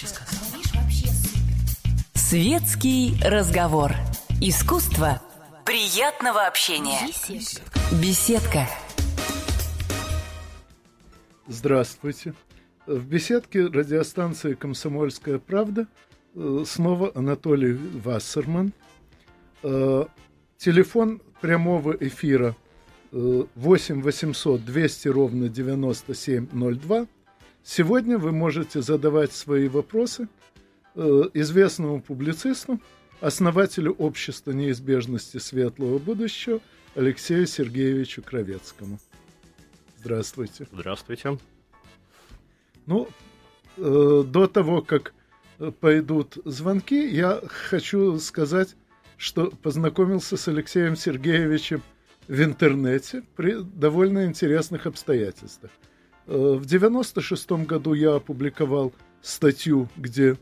еще сказал? Светский разговор. Искусство приятного общения. Беседка. Здравствуйте. В беседке радиостанции «Комсомольская правда» э, снова Анатолий Вассерман. Э, телефон прямого эфира 8 800 200 ровно 9702. Сегодня вы можете задавать свои вопросы э, известному публицисту, основателю общества неизбежности светлого будущего Алексею Сергеевичу Кровецкому. Здравствуйте. Здравствуйте. Ну, э, до того, как пойдут звонки, я хочу сказать, что познакомился с Алексеем Сергеевичем в интернете при довольно интересных обстоятельствах. Э, в 96 году я опубликовал статью, где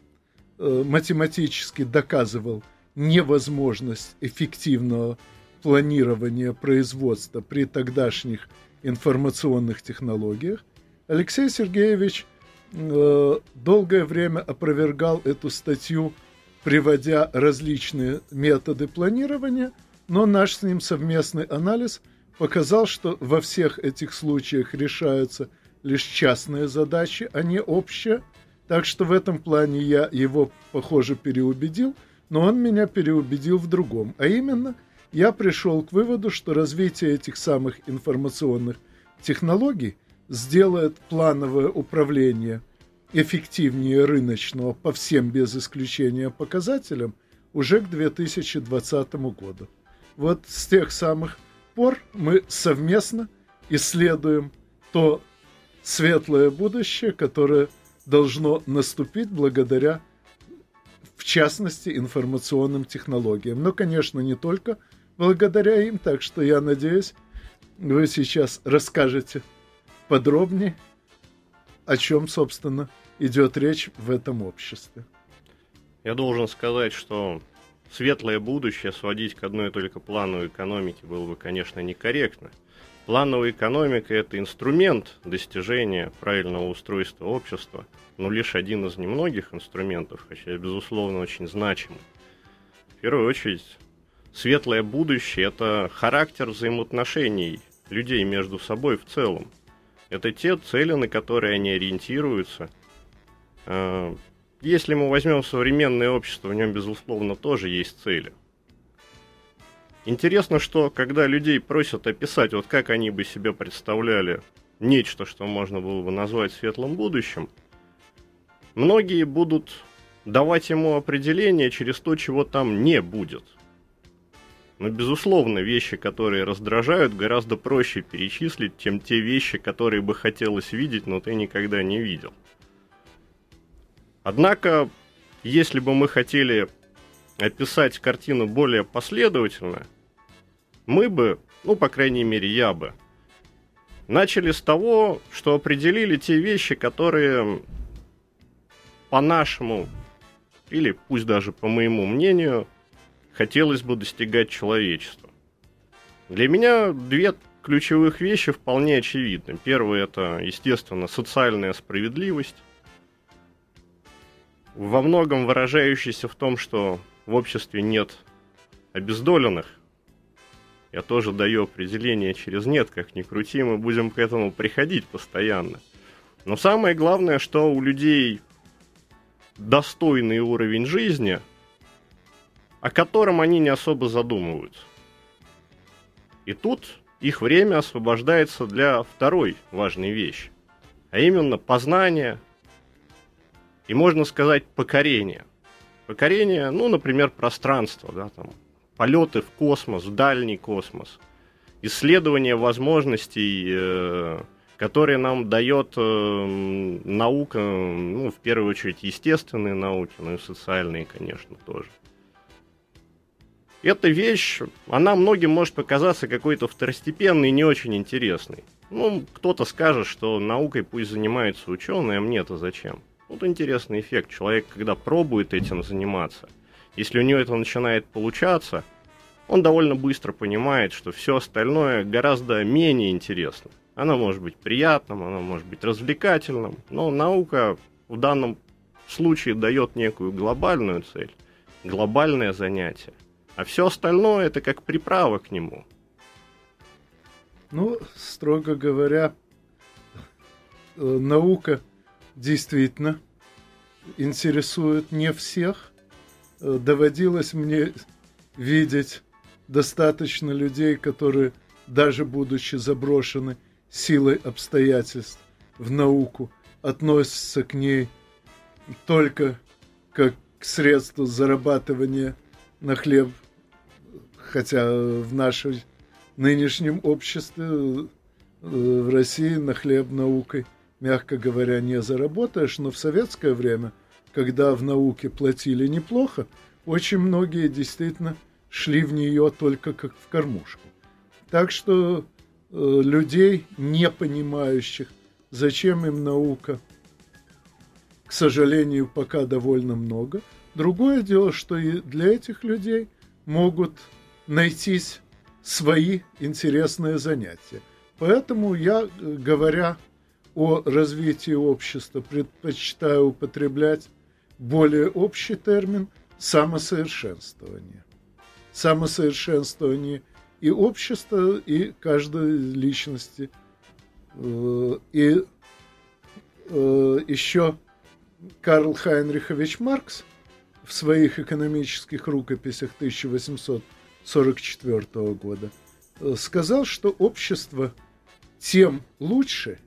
э, математически доказывал невозможность эффективного планирования производства при тогдашних информационных технологиях. Алексей Сергеевич э, долгое время опровергал эту статью, приводя различные методы планирования, но наш с ним совместный анализ показал, что во всех этих случаях решаются лишь частные задачи, а не общие. Так что в этом плане я его, похоже, переубедил, но он меня переубедил в другом. А именно, я пришел к выводу, что развитие этих самых информационных технологий сделает плановое управление эффективнее рыночного по всем без исключения показателям уже к 2020 году. Вот с тех самых пор мы совместно исследуем то светлое будущее, которое должно наступить благодаря, в частности, информационным технологиям. Но, конечно, не только благодаря им, так что я надеюсь, вы сейчас расскажете подробнее, о чем, собственно, идет речь в этом обществе. Я должен сказать, что светлое будущее сводить к одной только плану экономики было бы, конечно, некорректно – Плановая экономика – это инструмент достижения правильного устройства общества, но лишь один из немногих инструментов, хотя, безусловно, очень значимый. В первую очередь, светлое будущее – это характер взаимоотношений людей между собой в целом. Это те цели, на которые они ориентируются. А, если мы возьмем современное общество, в нем, безусловно, тоже есть цели – Интересно, что когда людей просят описать, вот как они бы себе представляли нечто, что можно было бы назвать светлым будущим, многие будут давать ему определение через то, чего там не будет. Но, безусловно, вещи, которые раздражают, гораздо проще перечислить, чем те вещи, которые бы хотелось видеть, но ты никогда не видел. Однако, если бы мы хотели описать картину более последовательно – мы бы, ну, по крайней мере, я бы, начали с того, что определили те вещи, которые по нашему, или пусть даже по моему мнению, хотелось бы достигать человечества. Для меня две ключевых вещи вполне очевидны. Первое – это, естественно, социальная справедливость, во многом выражающаяся в том, что в обществе нет обездоленных, я тоже даю определение через нет, как ни крути, мы будем к этому приходить постоянно. Но самое главное, что у людей достойный уровень жизни, о котором они не особо задумываются. И тут их время освобождается для второй важной вещи, а именно познание и, можно сказать, покорение. Покорение, ну, например, пространства, да, там, полеты в космос, в дальний космос, исследование возможностей, э, которые нам дает э, наука, ну, в первую очередь, естественные науки, но и социальные, конечно, тоже. Эта вещь, она многим может показаться какой-то второстепенной и не очень интересной. Ну, кто-то скажет, что наукой пусть занимаются ученые, а мне-то зачем? Вот интересный эффект. Человек, когда пробует этим заниматься, если у него это начинает получаться, он довольно быстро понимает, что все остальное гораздо менее интересно. Оно может быть приятным, оно может быть развлекательным, но наука в данном случае дает некую глобальную цель, глобальное занятие, а все остальное это как приправа к нему. Ну, строго говоря, э, наука действительно интересует не всех. Э, доводилось мне видеть достаточно людей, которые, даже будучи заброшены силой обстоятельств в науку, относятся к ней только как к средству зарабатывания на хлеб, хотя в нашем нынешнем обществе э, в России на хлеб наукой, мягко говоря, не заработаешь, но в советское время, когда в науке платили неплохо, очень многие действительно шли в нее только как в кормушку. Так что э, людей, не понимающих, зачем им наука, к сожалению, пока довольно много. Другое дело, что и для этих людей могут найтись свои интересные занятия. Поэтому я, э, говоря о развитии общества, предпочитаю употреблять более общий термин самосовершенствование. Самосовершенствование и общества, и каждой личности. Э, и э, еще Карл Хайнрихович Маркс в своих экономических рукописях 1844 года э, сказал, что общество тем лучше,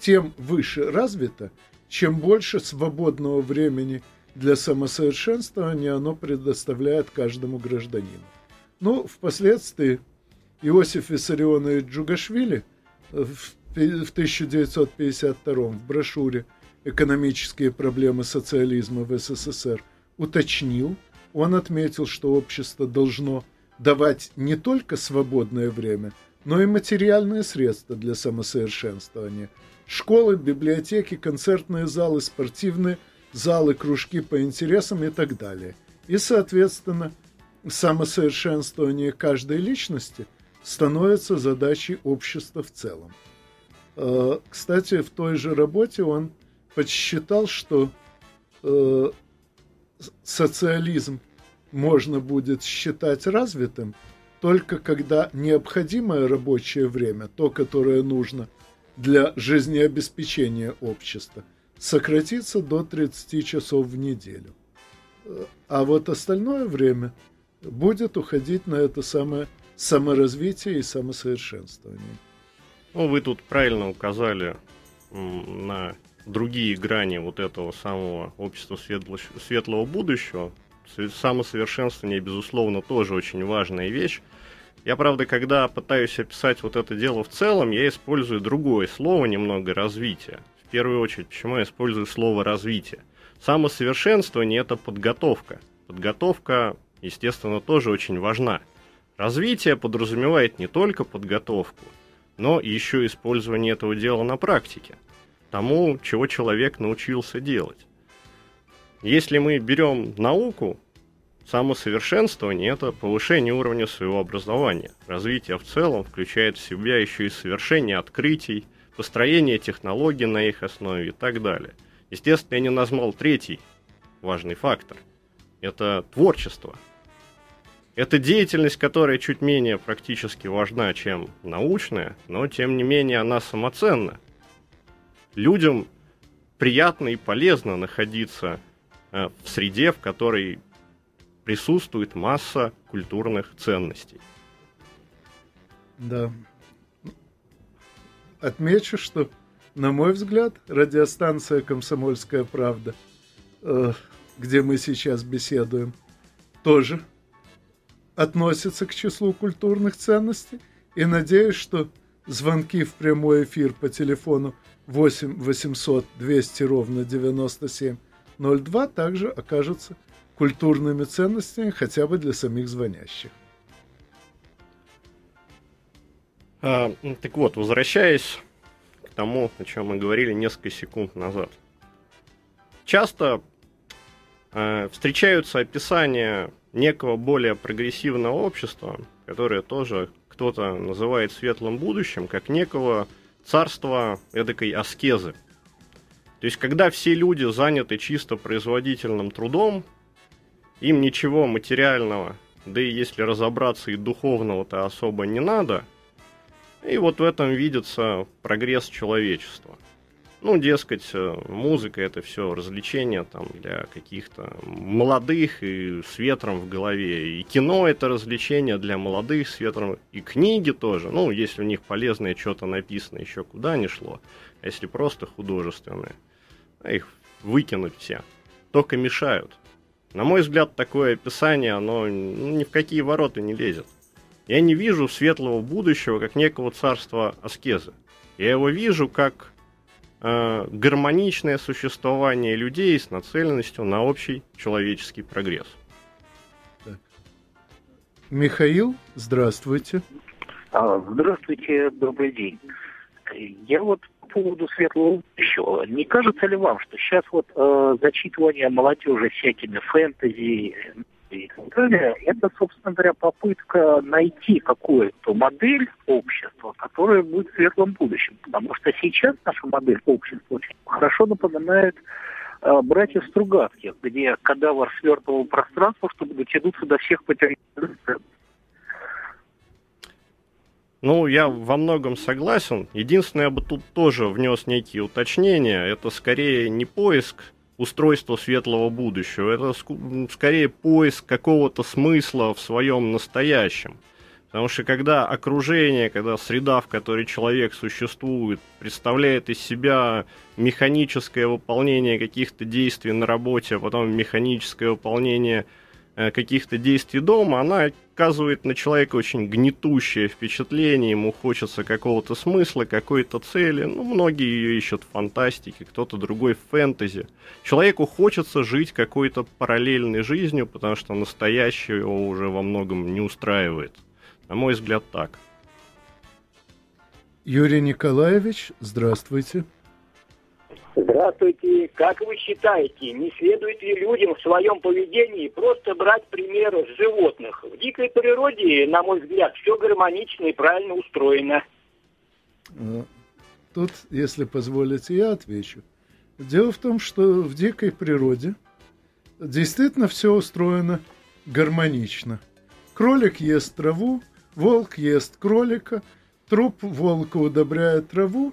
тем выше развито, чем больше свободного времени для самосовершенствования оно предоставляет каждому гражданину. Но впоследствии Иосиф Виссарионович Джугашвили в 1952 в брошюре «Экономические проблемы социализма в СССР» уточнил, он отметил, что общество должно давать не только свободное время, но и материальные средства для самосовершенствования. Школы, библиотеки, концертные залы, спортивные залы, кружки по интересам и так далее. И, соответственно, самосовершенствование каждой личности становится задачей общества в целом. Э, кстати, в той же работе он подсчитал, что э, социализм можно будет считать развитым только когда необходимое рабочее время, то, которое нужно для жизнеобеспечения общества, сократится до 30 часов в неделю. А вот остальное время будет уходить на это самое саморазвитие и самосовершенствование. Ну, вы тут правильно указали на другие грани вот этого самого общества светло- светлого будущего. Самосовершенствование, безусловно, тоже очень важная вещь. Я, правда, когда пытаюсь описать вот это дело в целом, я использую другое слово немного развитие. В первую очередь, почему я использую слово развитие? Самосовершенствование – это подготовка. Подготовка, естественно, тоже очень важна. Развитие подразумевает не только подготовку, но еще использование этого дела на практике – тому, чего человек научился делать. Если мы берем науку, самосовершенствование – это повышение уровня своего образования. Развитие в целом включает в себя еще и совершение открытий, построение технологий на их основе и так далее. Естественно, я не назвал третий важный фактор. Это творчество. Это деятельность, которая чуть менее практически важна, чем научная, но тем не менее она самоценна людям приятно и полезно находиться э, в среде, в которой присутствует масса культурных ценностей. Да. Отмечу, что, на мой взгляд, радиостанция «Комсомольская правда», э, где мы сейчас беседуем, тоже относится к числу культурных ценностей. И надеюсь, что звонки в прямой эфир по телефону 8 800 200 ровно 9702 также окажутся культурными ценностями хотя бы для самих звонящих. А, так вот, возвращаясь к тому, о чем мы говорили несколько секунд назад. Часто э, встречаются описания некого более прогрессивного общества, которое тоже кто-то называет светлым будущим, как некого царство эдакой аскезы. То есть, когда все люди заняты чисто производительным трудом, им ничего материального, да и если разобраться, и духовного-то особо не надо. И вот в этом видится прогресс человечества. Ну, дескать, э, музыка это все развлечение там для каких-то молодых и с ветром в голове. И кино это развлечение для молодых с ветром. И книги тоже. Ну, если у них полезное что-то написано, еще куда не шло. А если просто художественные, а их выкинуть все. Только мешают. На мой взгляд, такое описание, оно ну, ни в какие ворота не лезет. Я не вижу светлого будущего как некого царства аскезы. Я его вижу как э, гармоничное существование людей с нацеленностью на общий человеческий прогресс. Так. Михаил, здравствуйте. А, здравствуйте, добрый день. Я вот по поводу светлого будущего. Не кажется ли вам, что сейчас вот э, зачитывание молодежи всякими фэнтези и так далее, это, собственно говоря, попытка найти какую-то модель общества, которая будет в светлом будущем. Потому что сейчас наша модель общества очень хорошо напоминает э, братьев Стругацких, где кадавр свертывал пространство, чтобы дотянуться до всех потерянных ну, я во многом согласен. Единственное, я бы тут тоже внес некие уточнения. Это скорее не поиск устройства светлого будущего, это скорее поиск какого-то смысла в своем настоящем. Потому что когда окружение, когда среда, в которой человек существует, представляет из себя механическое выполнение каких-то действий на работе, а потом механическое выполнение каких-то действий дома, она оказывает на человека очень гнетущее впечатление, ему хочется какого-то смысла, какой-то цели. Ну, многие ее ищут в фантастике, кто-то другой в фэнтези. Человеку хочется жить какой-то параллельной жизнью, потому что настоящее его уже во многом не устраивает. На мой взгляд, так. Юрий Николаевич, здравствуйте. Здравствуйте. Как вы считаете, не следует ли людям в своем поведении просто брать примеры с животных? В дикой природе, на мой взгляд, все гармонично и правильно устроено. А, тут, если позволите, я отвечу. Дело в том, что в дикой природе действительно все устроено гармонично. Кролик ест траву, волк ест кролика, труп волка удобряет траву,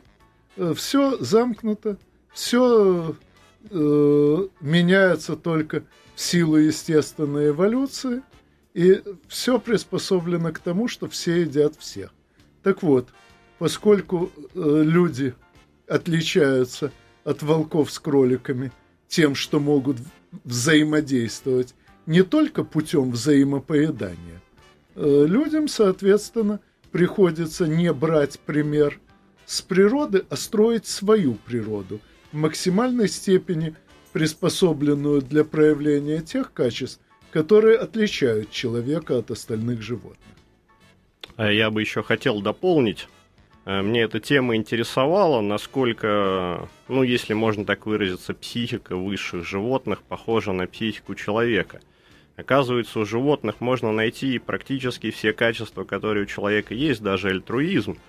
э, все замкнуто, все э, меняется только в силу естественной эволюции, и все приспособлено к тому, что все едят всех. Так вот, поскольку э, люди отличаются от волков с кроликами тем, что могут взаимодействовать не только путем взаимопоедания, э, людям, соответственно, приходится не брать пример с природы, а строить свою природу – максимальной степени приспособленную для проявления тех качеств, которые отличают человека от остальных животных. А я бы еще хотел дополнить. Э, мне эта тема интересовала, насколько, ну, если можно так выразиться, психика высших животных похожа на психику человека. Оказывается, у животных можно найти практически все качества, которые у человека есть, даже альтруизм –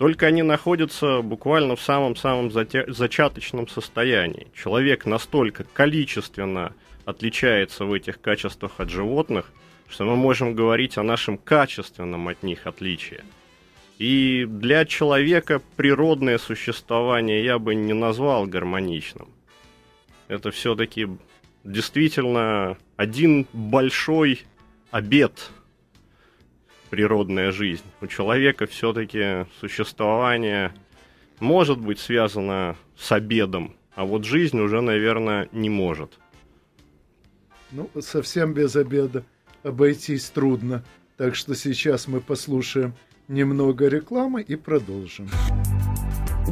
только они находятся буквально в самом-самом зачаточном состоянии. Человек настолько количественно отличается в этих качествах от животных, что мы можем говорить о нашем качественном от них отличии. И для человека природное существование я бы не назвал гармоничным. Это все-таки действительно один большой обед природная жизнь. У человека все-таки существование может быть связано с обедом, а вот жизнь уже, наверное, не может. Ну, совсем без обеда обойтись трудно. Так что сейчас мы послушаем немного рекламы и продолжим.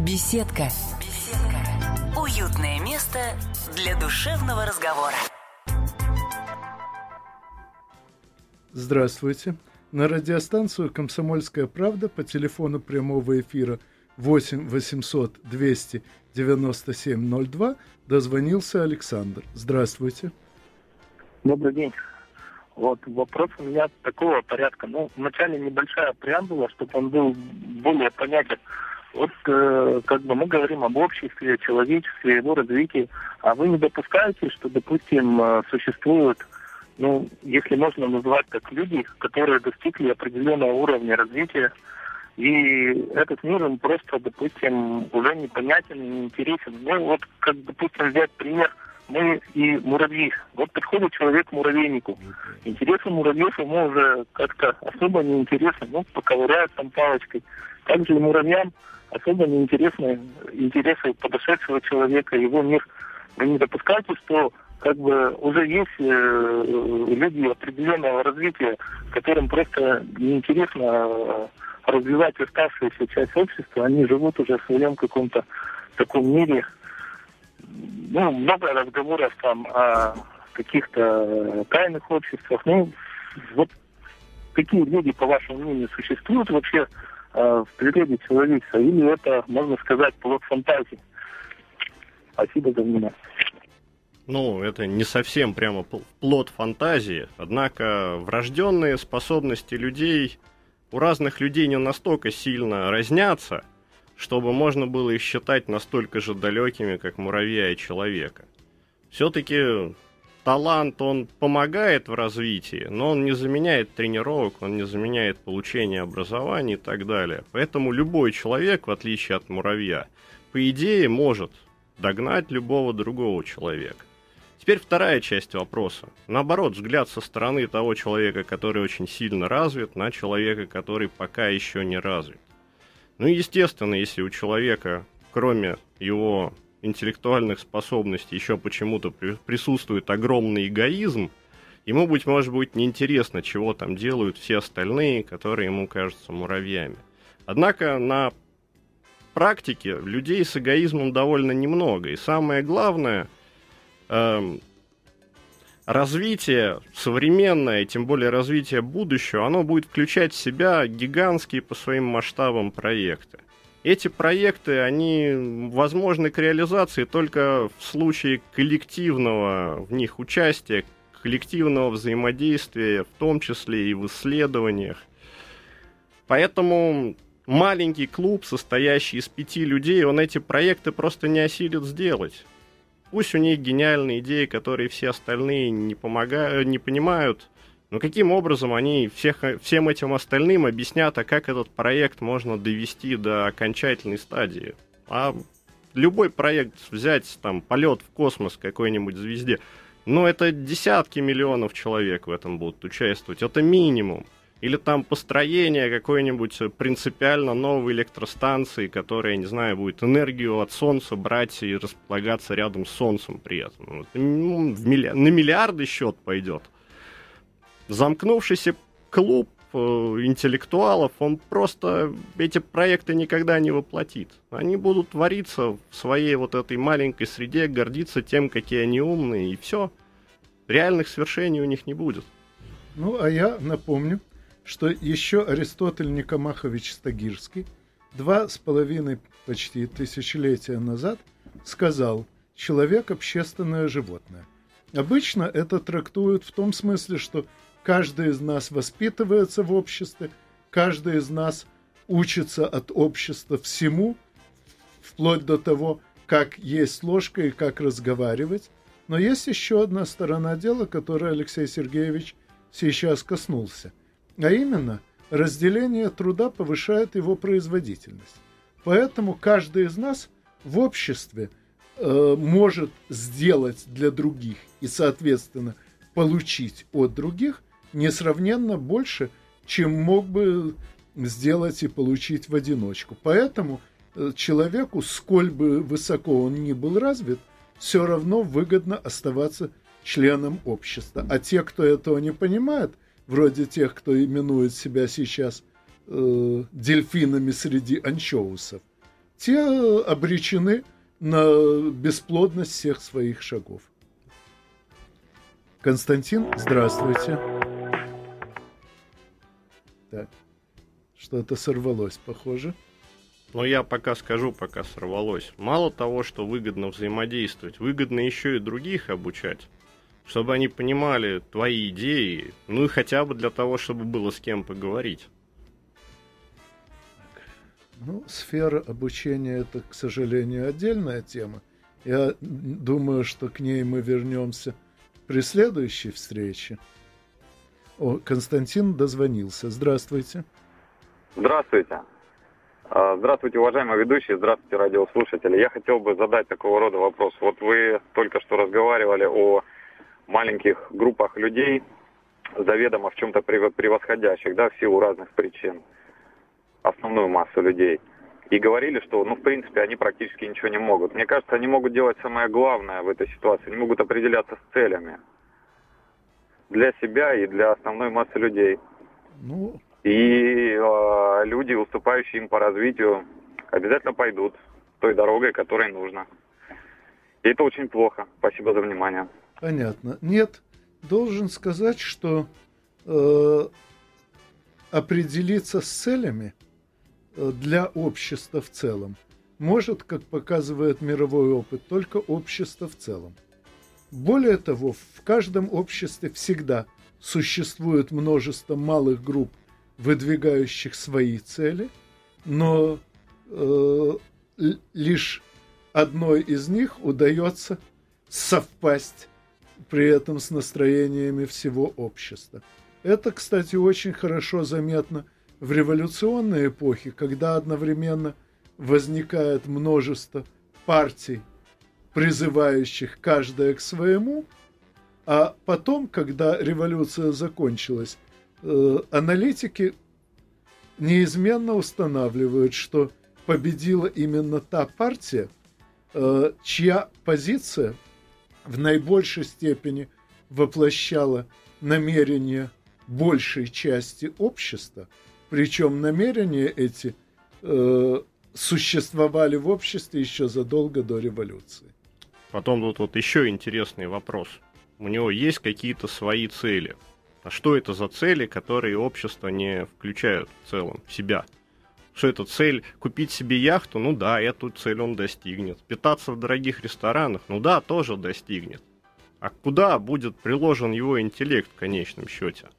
Беседка. Беседка. Уютное место для душевного разговора. Здравствуйте на радиостанцию «Комсомольская правда» по телефону прямого эфира 8 800 297 02 дозвонился Александр. Здравствуйте. Добрый день. Вот вопрос у меня такого порядка. Ну, вначале небольшая преамбула, чтобы он был более понятен. Вот э, как бы мы говорим об обществе, человечестве, его развитии, а вы не допускаете, что, допустим, э, существуют, ну, если можно назвать так, люди, которые достигли определенного уровня развития, и этот мир им просто, допустим, уже непонятен, неинтересен. Ну, вот, как, допустим, взять пример – мы и муравьи. Вот подходит человек к муравейнику. Интересы муравьев ему уже как-то особо не интересны. Ну, поковыряют там палочкой. Также и муравьям особо не интересны интересы подошедшего человека, его мир. Вы не допускаете, что как бы уже есть э, люди определенного развития, которым просто неинтересно э, развивать оставшуюся часть общества, они живут уже в своем каком-то таком мире, ну, много разговоров там о каких-то тайных обществах. Ну, вот какие люди, по вашему мнению, существуют вообще э, в природе человечества? Или это, можно сказать, плод фантазии? Спасибо за внимание. Ну, это не совсем прямо плод фантазии, однако врожденные способности людей у разных людей не настолько сильно разнятся – чтобы можно было их считать настолько же далекими, как муравья и человека. Все-таки талант, он помогает в развитии, но он не заменяет тренировок, он не заменяет получение образования и так далее. Поэтому любой человек, в отличие от муравья, по идее может догнать любого другого человека. Теперь вторая часть вопроса. Наоборот, взгляд со стороны того человека, который очень сильно развит, на человека, который пока еще не развит. Ну, естественно, если у человека, кроме его интеллектуальных способностей, еще почему-то при- присутствует огромный эгоизм, ему, быть может быть, неинтересно, чего там делают все остальные, которые ему кажутся муравьями. Однако на практике людей с эгоизмом довольно немного. И самое главное, эм, развитие современное, тем более развитие будущего, оно будет включать в себя гигантские по своим масштабам проекты. Эти проекты, они возможны к реализации только в случае коллективного в них участия, коллективного взаимодействия, в том числе и в исследованиях. Поэтому маленький клуб, состоящий из пяти людей, он эти проекты просто не осилит сделать. Пусть у них гениальные идеи, которые все остальные не, помогают, не понимают, но каким образом они всех, всем этим остальным объяснят, а как этот проект можно довести до окончательной стадии? А любой проект взять, там, полет в космос какой-нибудь звезде, ну, это десятки миллионов человек в этом будут участвовать, это минимум. Или там построение какой-нибудь принципиально новой электростанции, которая, не знаю, будет энергию от Солнца брать и располагаться рядом с Солнцем при этом. Вот, ну, в милли... На миллиарды счет пойдет. Замкнувшийся клуб э, интеллектуалов, он просто эти проекты никогда не воплотит. Они будут твориться в своей вот этой маленькой среде, гордиться тем, какие они умные, и все. Реальных свершений у них не будет. Ну, а я напомню, что еще Аристотель Никомахович Стагирский два с половиной почти тысячелетия назад сказал «человек – общественное животное». Обычно это трактуют в том смысле, что каждый из нас воспитывается в обществе, каждый из нас учится от общества всему, вплоть до того, как есть ложка и как разговаривать. Но есть еще одна сторона дела, которой Алексей Сергеевич сейчас коснулся. А именно, разделение труда повышает его производительность. Поэтому каждый из нас в обществе э, может сделать для других и, соответственно, получить от других несравненно больше, чем мог бы сделать и получить в одиночку. Поэтому э, человеку, сколь бы высоко он ни был развит, все равно выгодно оставаться членом общества. А те, кто этого не понимает – вроде тех, кто именует себя сейчас э, дельфинами среди анчоусов, те э, обречены на бесплодность всех своих шагов. Константин, здравствуйте. Так, что-то сорвалось, похоже. Но я пока скажу, пока сорвалось. Мало того, что выгодно взаимодействовать, выгодно еще и других обучать чтобы они понимали твои идеи, ну и хотя бы для того, чтобы было с кем поговорить. Ну, сфера обучения это, к сожалению, отдельная тема. Я думаю, что к ней мы вернемся при следующей встрече. О, Константин дозвонился. Здравствуйте. Здравствуйте. А, здравствуйте, уважаемые ведущие, здравствуйте, радиослушатели. Я хотел бы задать такого рода вопрос. Вот вы только что разговаривали о маленьких группах людей, заведомо в чем-то превосходящих, да, в силу разных причин, основную массу людей. И говорили, что, ну, в принципе, они практически ничего не могут. Мне кажется, они могут делать самое главное в этой ситуации. Они могут определяться с целями для себя и для основной массы людей. Ну, и э, люди, уступающие им по развитию, обязательно пойдут той дорогой, которой нужно. И это очень плохо. Спасибо за внимание. Понятно. Нет, должен сказать, что э, определиться с целями э, для общества в целом может, как показывает мировой опыт, только общество в целом. Более того, в каждом обществе всегда существует множество малых групп выдвигающих свои цели, но э, лишь одной из них удается совпасть при этом с настроениями всего общества. Это, кстати, очень хорошо заметно в революционной эпохе, когда одновременно возникает множество партий, призывающих каждое к своему, а потом, когда революция закончилась, Э, аналитики неизменно устанавливают, что победила именно та партия, э, чья позиция в наибольшей степени воплощала намерения большей части общества, причем намерения эти э, существовали в обществе еще задолго до революции. Потом тут вот еще интересный вопрос. У него есть какие-то свои цели – а что это за цели, которые общество не включают в целом в себя? Что это цель купить себе яхту? Ну да, эту цель он достигнет. Питаться в дорогих ресторанах? Ну да, тоже достигнет. А куда будет приложен его интеллект в конечном счете?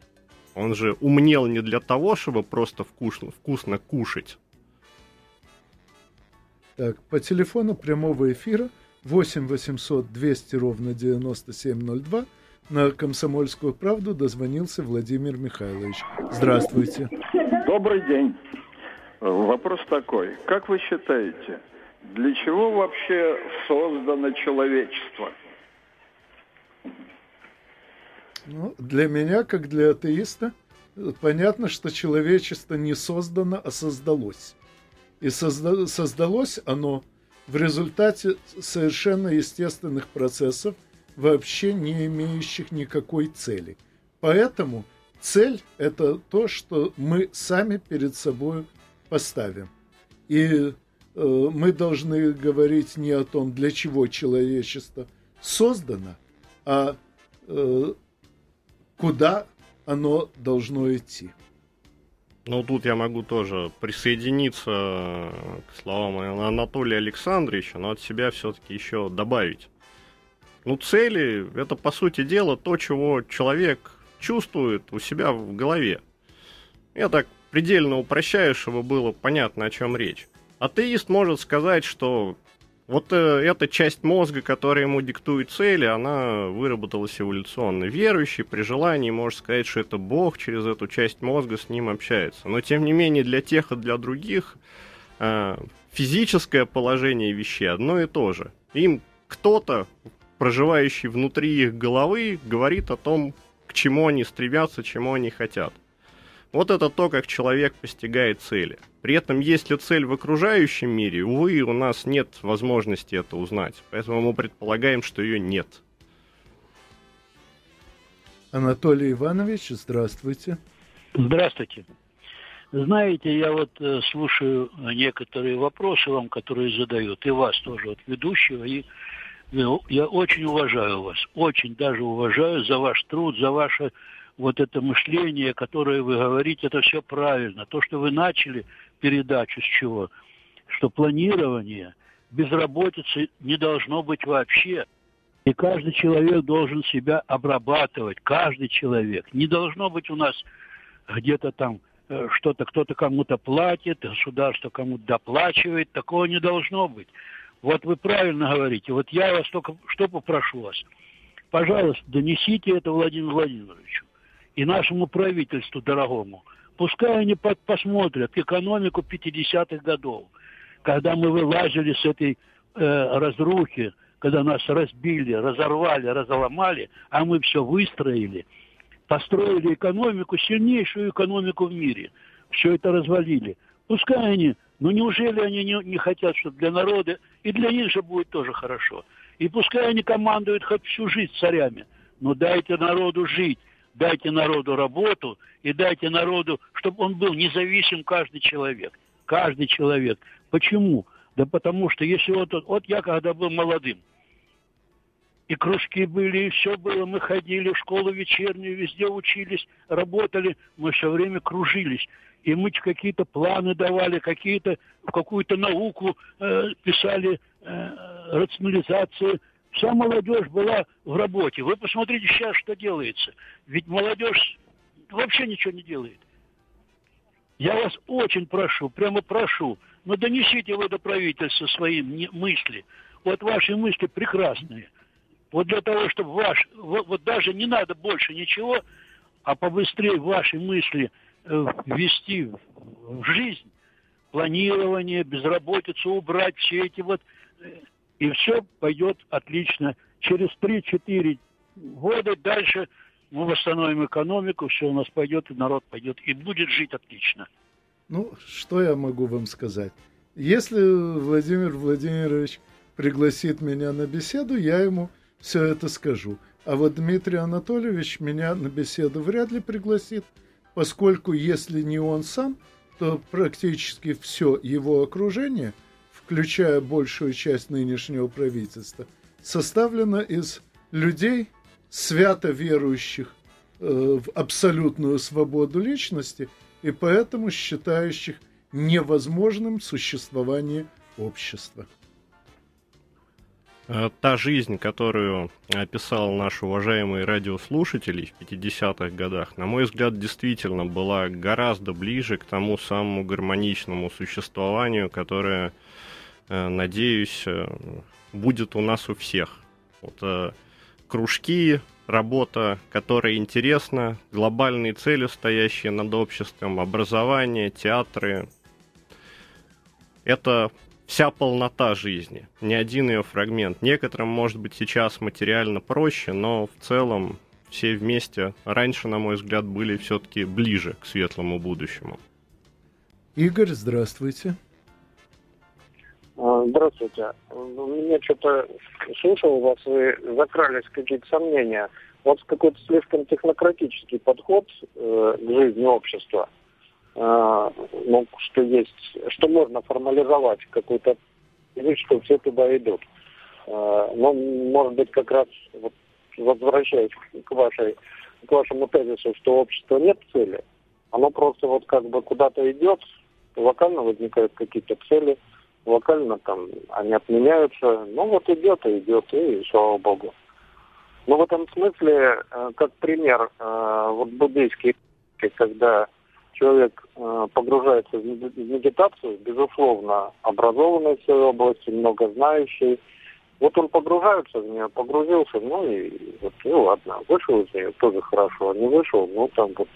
Он же умнел не для того, чтобы просто вкусно, вкусно кушать. Так, по телефону прямого эфира 8 800 200 ровно 9702 на «Комсомольскую правду» дозвонился Владимир Михайлович. Здравствуйте. Добрый день. Вопрос такой. Как вы считаете, для чего вообще создано человечество? Ну, для меня, как для атеиста, понятно, что человечество не создано, а создалось. И созда- создалось оно в результате совершенно естественных процессов – вообще не имеющих никакой цели. Поэтому цель – это то, что мы сами перед собой поставим. И э, мы должны говорить не о том, для чего человечество создано, а э, куда оно должно идти. Ну, тут я могу тоже присоединиться к словам Анатолия Александровича, но от себя все-таки еще добавить. Ну, цели – это, по сути дела, то, чего человек чувствует у себя в голове. Я так предельно упрощаю, чтобы было понятно, о чем речь. Атеист может сказать, что вот э, эта часть мозга, которая ему диктует цели, она выработалась эволюционно. Верующий при желании может сказать, что это Бог через эту часть мозга с ним общается. Но тем не менее для тех и для других э, физическое положение вещей одно и то же. Им кто-то проживающий внутри их головы, говорит о том, к чему они стремятся, чему они хотят. Вот это то, как человек постигает цели. При этом, есть ли цель в окружающем мире, увы, у нас нет возможности это узнать. Поэтому мы предполагаем, что ее нет. Анатолий Иванович, здравствуйте. Здравствуйте. Знаете, я вот э, слушаю некоторые вопросы вам, которые задают, и вас тоже, вот ведущего, и я очень уважаю вас, очень даже уважаю за ваш труд, за ваше вот это мышление, которое вы говорите, это все правильно. То, что вы начали передачу с чего? Что планирование, безработицы не должно быть вообще. И каждый человек должен себя обрабатывать, каждый человек. Не должно быть у нас где-то там э, что-то кто-то кому-то платит, государство кому-то доплачивает. Такого не должно быть. Вот вы правильно говорите. Вот я вас только что попрошу вас. Пожалуйста, донесите это Владимиру Владимировичу и нашему правительству дорогому. Пускай они посмотрят экономику 50-х годов, когда мы вылазили с этой э, разрухи, когда нас разбили, разорвали, разломали, а мы все выстроили, построили экономику, сильнейшую экономику в мире. Все это развалили. Пускай они, ну неужели они не, не хотят, чтобы для народа, и для них же будет тоже хорошо. И пускай они командуют хоть всю жизнь царями, но дайте народу жить, дайте народу работу и дайте народу, чтобы он был независим каждый человек. Каждый человек. Почему? Да потому что если вот, вот я когда был молодым, и кружки были, и все было, мы ходили в школу вечернюю, везде учились, работали, мы все время кружились. И мы какие-то планы давали, какие-то, какую-то науку э, писали, э, рационализацию. Вся молодежь была в работе. Вы посмотрите сейчас, что делается. Ведь молодежь вообще ничего не делает. Я вас очень прошу, прямо прошу, но донесите вы до правительства свои мысли. Вот ваши мысли прекрасные. Вот для того, чтобы ваш, вот, вот даже не надо больше ничего, а побыстрее ваши мысли э, ввести в жизнь, планирование, безработицу убрать, все эти вот, э, и все пойдет отлично. Через 3-4 года дальше мы восстановим экономику, все у нас пойдет, и народ пойдет, и будет жить отлично. Ну, что я могу вам сказать? Если Владимир Владимирович пригласит меня на беседу, я ему все это скажу. А вот Дмитрий Анатольевич меня на беседу вряд ли пригласит, поскольку если не он сам, то практически все его окружение, включая большую часть нынешнего правительства, составлено из людей, свято верующих э, в абсолютную свободу личности и поэтому считающих невозможным существование общества. Э, та жизнь, которую описал наш уважаемый радиослушатель в 50-х годах, на мой взгляд, действительно была гораздо ближе к тому самому гармоничному существованию, которое, надеюсь, э, будет у нас у всех. Вот, кружки, работа, которая интересна, глобальные цели, стоящие над обществом, образование, театры. Это вся полнота жизни, ни один ее фрагмент. Некоторым, может быть, сейчас материально проще, но в целом все вместе раньше, на мой взгляд, были все-таки ближе к светлому будущему. Игорь, здравствуйте. А, здравствуйте. У меня что-то слушал у вас, вы закрались какие-то сомнения. Вот какой-то слишком технократический подход э, к жизни общества – а, ну, что есть, что можно формализовать какую-то вещь, что все туда идут. А, но, может быть, как раз вот, возвращаясь к вашей к вашему тезису, что у общества нет цели, оно просто вот как бы куда-то идет, локально возникают какие-то цели, локально там они отменяются, ну вот идет и идет, и слава богу. Но в этом смысле, э, как пример, э, вот буддийский, когда человек э, погружается в медитацию, безусловно, образованный в своей области, много знающий. Вот он погружается в нее, погрузился, ну и вот, ну ладно, вышел из нее, тоже хорошо, а не вышел, ну там вот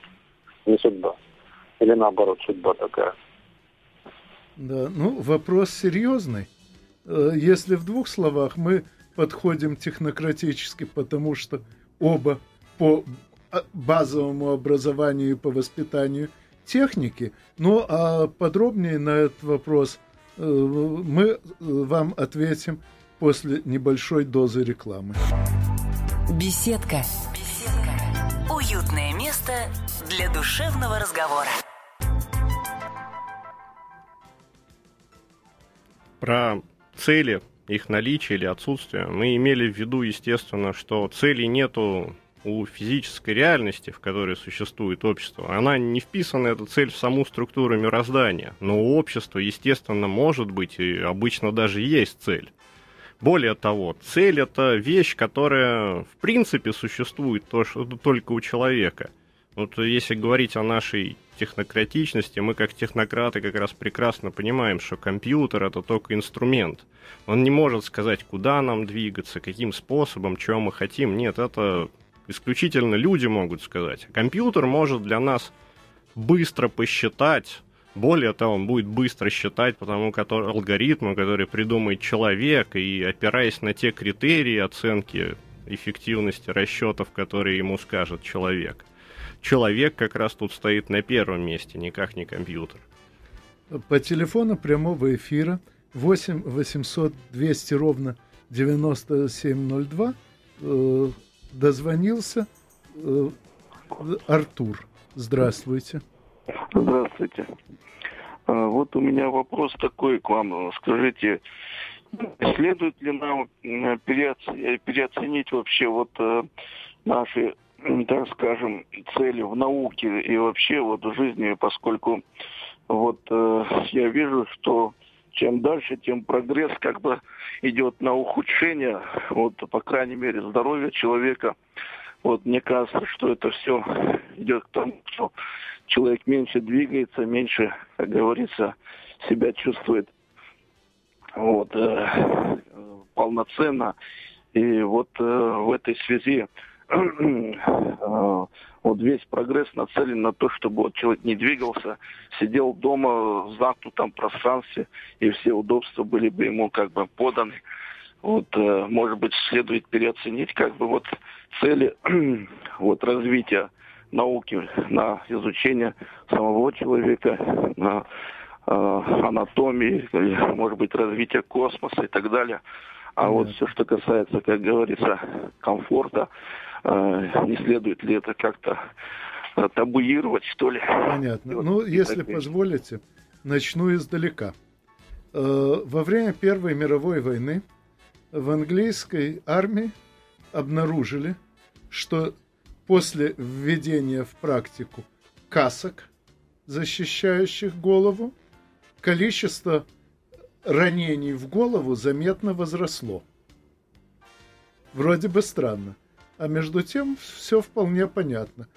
не судьба. Или наоборот, судьба такая. Да, ну вопрос серьезный. Э, если в двух словах мы подходим технократически, потому что оба по а, базовому образованию и по воспитанию – техники. Ну, а подробнее на этот вопрос э, мы э, вам ответим после небольшой дозы рекламы. Беседка. Беседка. Уютное место для душевного разговора. Про цели, их наличие или отсутствие, мы имели в виду, естественно, что целей нету у физической реальности, в которой существует общество, она не вписана, эта цель, в саму структуру мироздания. Но у общества, естественно, может быть и обычно даже есть цель. Более того, цель – это вещь, которая в принципе существует только у человека. Вот если говорить о нашей технократичности, мы как технократы как раз прекрасно понимаем, что компьютер это только инструмент. Он не может сказать, куда нам двигаться, каким способом, чего мы хотим. Нет, это исключительно люди могут сказать. Компьютер может для нас быстро посчитать, более того, он будет быстро считать, потому что алгоритмы, которые придумает человек, и опираясь на те критерии оценки эффективности расчетов, которые ему скажет человек. Человек как раз тут стоит на первом месте, никак не компьютер. По телефону прямого эфира 8 800 200 ровно 9702 э, дозвонился э, Артур. Здравствуйте. Здравствуйте. А, вот у меня вопрос такой к вам. Скажите, следует ли нам переоценить вообще вот э, наши, так скажем, цели в науке и вообще вот в жизни, поскольку вот э, я вижу, что чем дальше, тем прогресс как бы идет на ухудшение, вот, по крайней мере, здоровья человека. Вот мне кажется, что это все идет к тому, что человек меньше двигается, меньше, как говорится, себя чувствует вот, э, полноценно. И вот э, в этой связи вот весь прогресс нацелен на то, чтобы вот человек не двигался, сидел дома в замкнутом пространстве, и все удобства были бы ему как бы поданы. Вот, э, может быть, следует переоценить как бы вот цели вот развития науки на изучение самого человека, на э, анатомии, может быть, развитие космоса и так далее. А вот все, что касается, как говорится, комфорта, э, не следует ли это как-то э, табуировать, что ли? Понятно. Ну, если позволите, начну издалека. Э, во время Первой мировой войны в английской армии обнаружили, что после введения в практику касок, защищающих голову, количество ранений в голову заметно возросло. Вроде бы странно. А между тем все вполне понятно.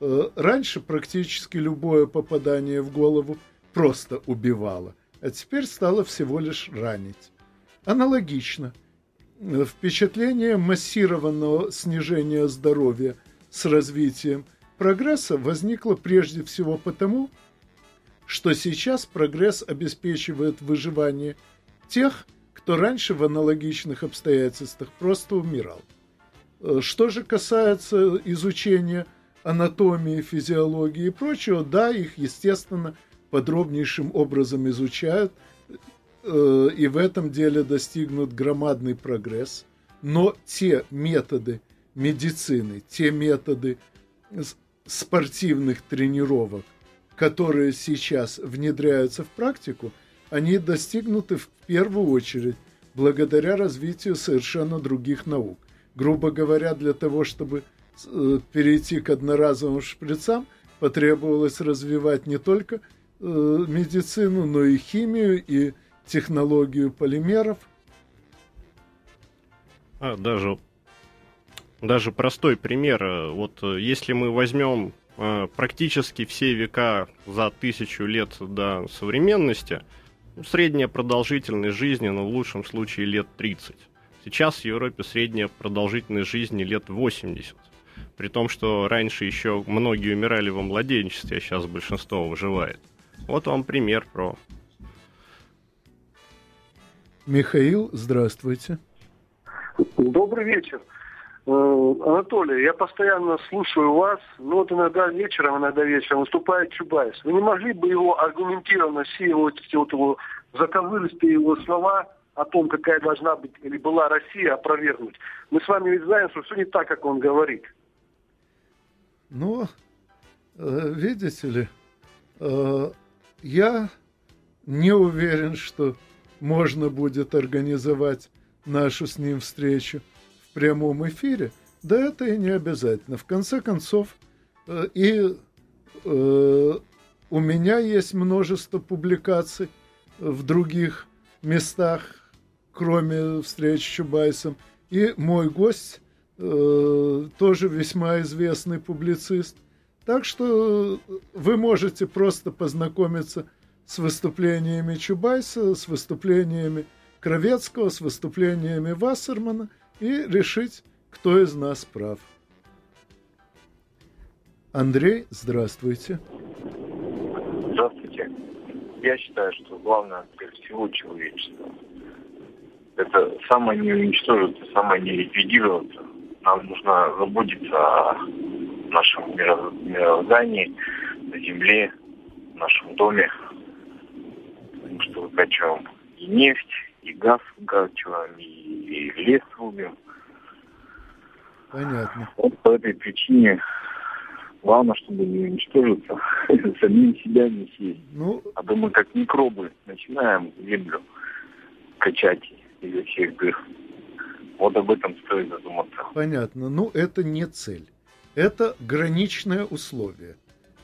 Э, раньше практически любое попадание в голову просто убивало, а теперь стало всего лишь ранить. Аналогично. Э, впечатление массированного снижения здоровья с развитием прогресса возникло прежде всего потому, что сейчас прогресс обеспечивает выживание тех, кто раньше в аналогичных обстоятельствах просто умирал. Э, что же касается изучения анатомии, физиологии и прочего, да, их, естественно, подробнейшим образом изучают, э, и в этом деле достигнут громадный прогресс, но те методы – медицины, те методы спортивных тренировок, которые сейчас внедряются в практику, они достигнуты в первую очередь благодаря развитию совершенно других наук. Грубо говоря, для того, чтобы э, перейти к одноразовым шприцам, потребовалось развивать не только э, медицину, но и химию, и технологию полимеров. А, даже даже простой пример. Э, вот если мы возьмем практически все века за тысячу лет до современности, средняя продолжительность жизни, ну, в лучшем случае, лет 30. Сейчас в Европе средняя продолжительность жизни лет 80. При том, что раньше еще многие умирали во младенчестве, а сейчас большинство выживает. Вот вам пример про... Михаил, здравствуйте. Добрый вечер. Э, Анатолий, я постоянно слушаю вас, но вот иногда вечером, иногда вечером выступает Чубайс. Вы не могли бы его аргументированно все вот, все вот его заковыристые его слова о том, какая должна быть или была Россия, опровергнуть? Мы с вами ведь знаем, что все не так, как он говорит. Ну, э, видите ли, э, я не уверен, что можно будет организовать нашу с ним встречу прямом эфире, да это и не обязательно. В конце концов, э, и у меня есть множество публикаций в других местах, кроме встреч с Чубайсом. И мой гость, э, тоже весьма известный публицист, Так что вы можете просто познакомиться с выступлениями Чубайса, с выступлениями Кровецкого, с выступлениями Вассермана и решить, кто из нас прав. Андрей, здравствуйте. Здравствуйте. Я считаю, что главное для всего человечества это самое не уничтожиться, самое не ликвидироваться. Нам нужно заботиться о нашем мироздании, на земле, в нашем доме. Потому что выкачиваем и нефть, и газ выкачиваем, и лес рубим. Понятно. Вот по этой причине главное, чтобы не уничтожиться, самим себя не съесть. Ну... А то мы как микробы начинаем землю качать всех дыр. Вот об этом стоит задуматься. Понятно. Ну, это не цель. Это граничное условие.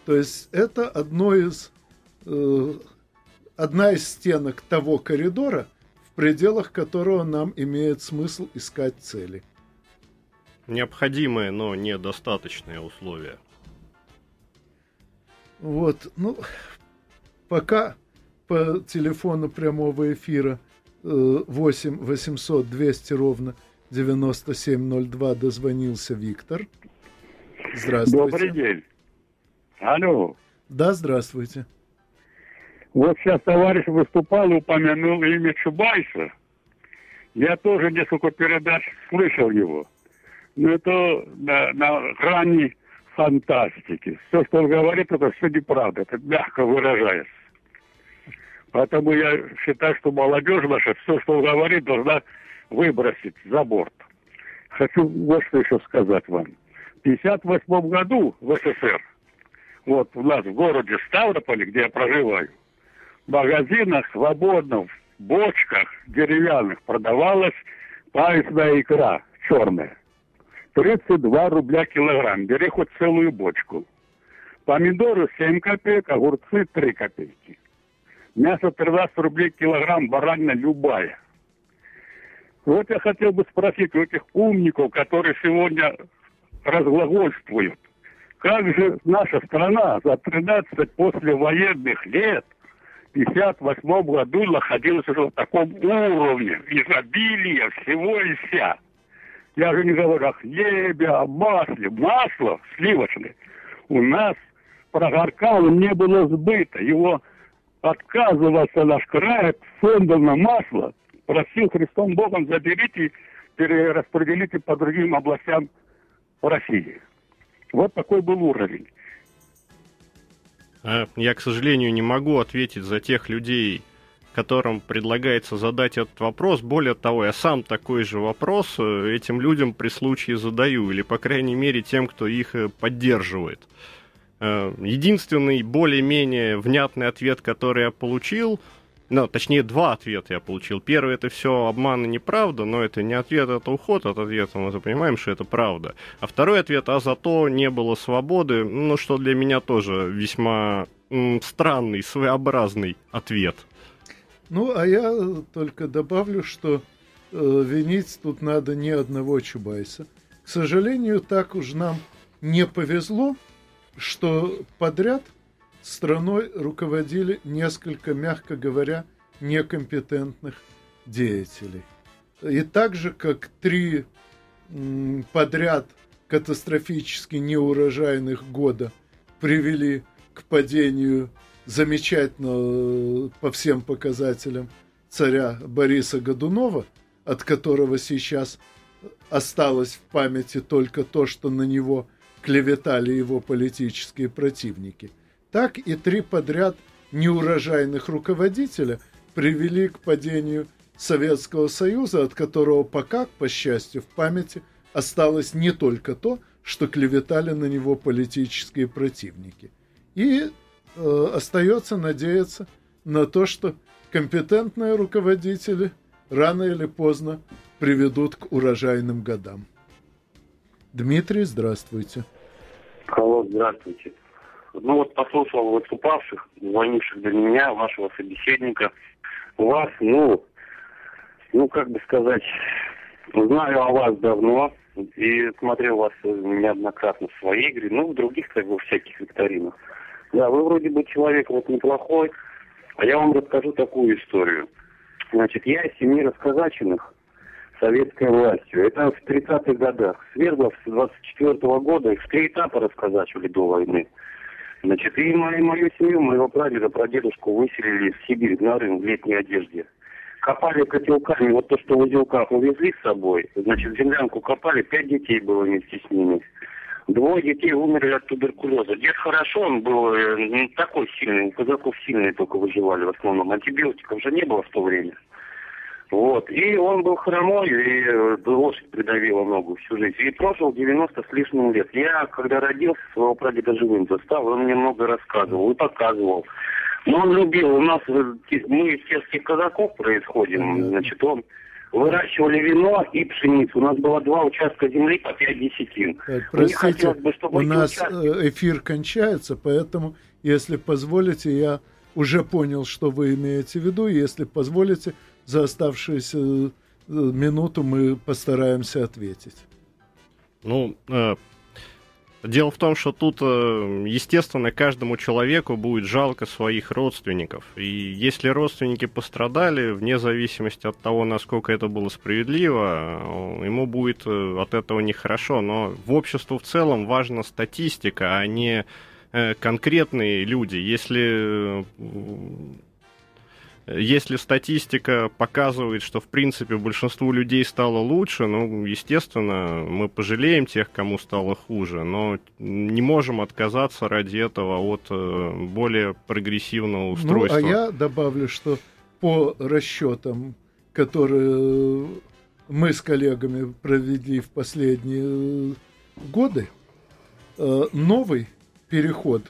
То есть это одно из, э, одна из стенок того коридора, в пределах которого нам имеет смысл искать цели. Необходимые, но недостаточные условия. Вот, ну, пока по телефону прямого эфира 8 800 200 ровно 9702 дозвонился Виктор. Здравствуйте. Добрый день. Алло. Да, здравствуйте. Вот сейчас товарищ выступал, упомянул имя Чубайса. Я тоже несколько передач слышал его. Но это на, на грани фантастики. Все, что он говорит, это все неправда. Это мягко выражаясь. Поэтому я считаю, что молодежь наша все, что он говорит, должна выбросить за борт. Хочу вот что еще сказать вам. В 1958 году в СССР, вот у нас в городе Ставрополе, где я проживаю, в магазинах свободно в бочках деревянных продавалась паечная икра черная. 32 рубля килограмм. Бери хоть целую бочку. Помидоры 7 копеек, огурцы 3 копейки. Мясо 13 рублей килограмм, баранина любая. Вот я хотел бы спросить у этих умников, которые сегодня разглагольствуют, как же наша страна за 13 послевоенных лет в 58 году находилась уже в таком уровне изобилия всего и вся. Я же не говорю о хлебе, о масле. Масло сливочное у нас прогоркало, не было сбыта. Его отказывался наш край от фондов на масло. Просил Христом Богом, заберите, перераспределите по другим областям России. Вот такой был уровень. А я, к сожалению, не могу ответить за тех людей, которым предлагается задать этот вопрос. Более того, я сам такой же вопрос э, этим людям при случае задаю, или, по крайней мере, тем, кто их э, поддерживает. Э, единственный более-менее внятный ответ, который я получил, ну, точнее, два ответа я получил. Первый это все обман и неправда, но это не ответ, это уход от ответа, мы понимаем, что это правда. А второй ответ, а зато не было свободы, ну, что для меня тоже весьма м, странный, своеобразный ответ. Ну, а я только добавлю, что э, винить тут надо не одного Чубайса. К сожалению, так уж нам не повезло, что подряд страной руководили несколько, мягко говоря, некомпетентных деятелей. И так же, как три подряд катастрофически неурожайных года привели к падению замечательно э, по всем показателям царя Бориса Годунова, от которого сейчас осталось в памяти только то, что на него клеветали его политические противники, так и три подряд неурожайных руководителя привели к падению Советского Союза, от которого пока, по счастью, в памяти осталось не только то, что клеветали на него политические противники. И э, остается надеяться на то, что компетентные руководители рано или поздно приведут к урожайным годам. Дмитрий, здравствуйте. Алло, здравствуйте. Ну вот послушал выступавших, звонивших для меня, вашего собеседника. У вас, ну, ну как бы сказать, знаю о вас давно, И смотрел вас неоднократно в своей игре, ну, в других, как бы, всяких викторинах. Да, вы вроде бы человек вот неплохой, а я вам расскажу такую историю. Значит, я из семьи расказаченных советской властью. Это в 30-х годах. Свердлов с 24 -го года их в три этапа расказачивали до войны. Значит, и мою, мою семью, моего прадеда, прадедушку выселили в Сибирь, на рынок в летней одежде. Копали котелками, вот то, что в узелках увезли с собой, значит, землянку копали, пять детей было вместе с ними. Двое детей умерли от туберкулеза. Дед хорошо, он был э, не такой сильный, у казаков сильные только выживали в основном. Антибиотиков же не было в то время. Вот. И он был хромой, и э, лошадь придавила ногу всю жизнь. И прожил 90 с лишним лет. Я, когда родился, своего прадеда живым застал, он мне много рассказывал и показывал. Но он любил, у нас, э, мы из сельских казаков происходим, значит, он выращивали вино и пшеницу. У нас было два участка земли по 5 десятин. Э, простите, бы, у нас участки... эфир кончается, поэтому, если позволите, я уже понял, что вы имеете в виду. Если позволите, за оставшуюся э, минуту мы постараемся ответить. Ну, э, дело в том, что тут, э, естественно, каждому человеку будет жалко своих родственников. И если родственники пострадали, вне зависимости от того, насколько это было справедливо, ему будет от этого нехорошо. Но в обществу в целом важна статистика, а не конкретные люди. Если если статистика показывает, что в принципе большинству людей стало лучше, ну, естественно, мы пожалеем тех, кому стало хуже, но не можем отказаться ради этого от э, более прогрессивного устройства. Ну, а я добавлю, что по расчетам, которые мы с коллегами провели в последние годы, э, новый переход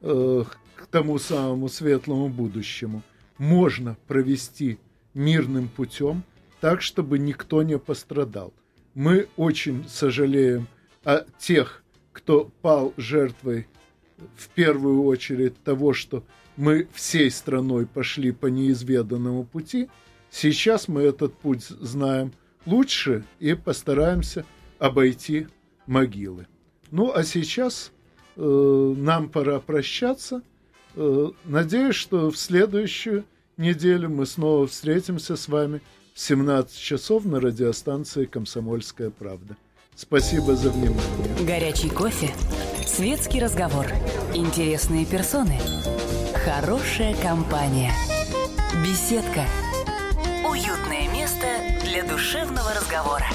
э, к тому самому светлому будущему – можно провести мирным путем, так, чтобы никто не пострадал. Мы очень сожалеем о тех, кто пал жертвой в первую очередь того, что мы всей страной пошли по неизведанному пути. Сейчас мы этот путь знаем лучше и постараемся обойти могилы. Ну а сейчас э, нам пора прощаться – надеюсь, что в следующую неделю мы снова встретимся с вами в 17 часов на радиостанции «Комсомольская правда». Спасибо за внимание. Горячий кофе, светский разговор, интересные персоны, хорошая компания, беседка, уютное место для душевного разговора.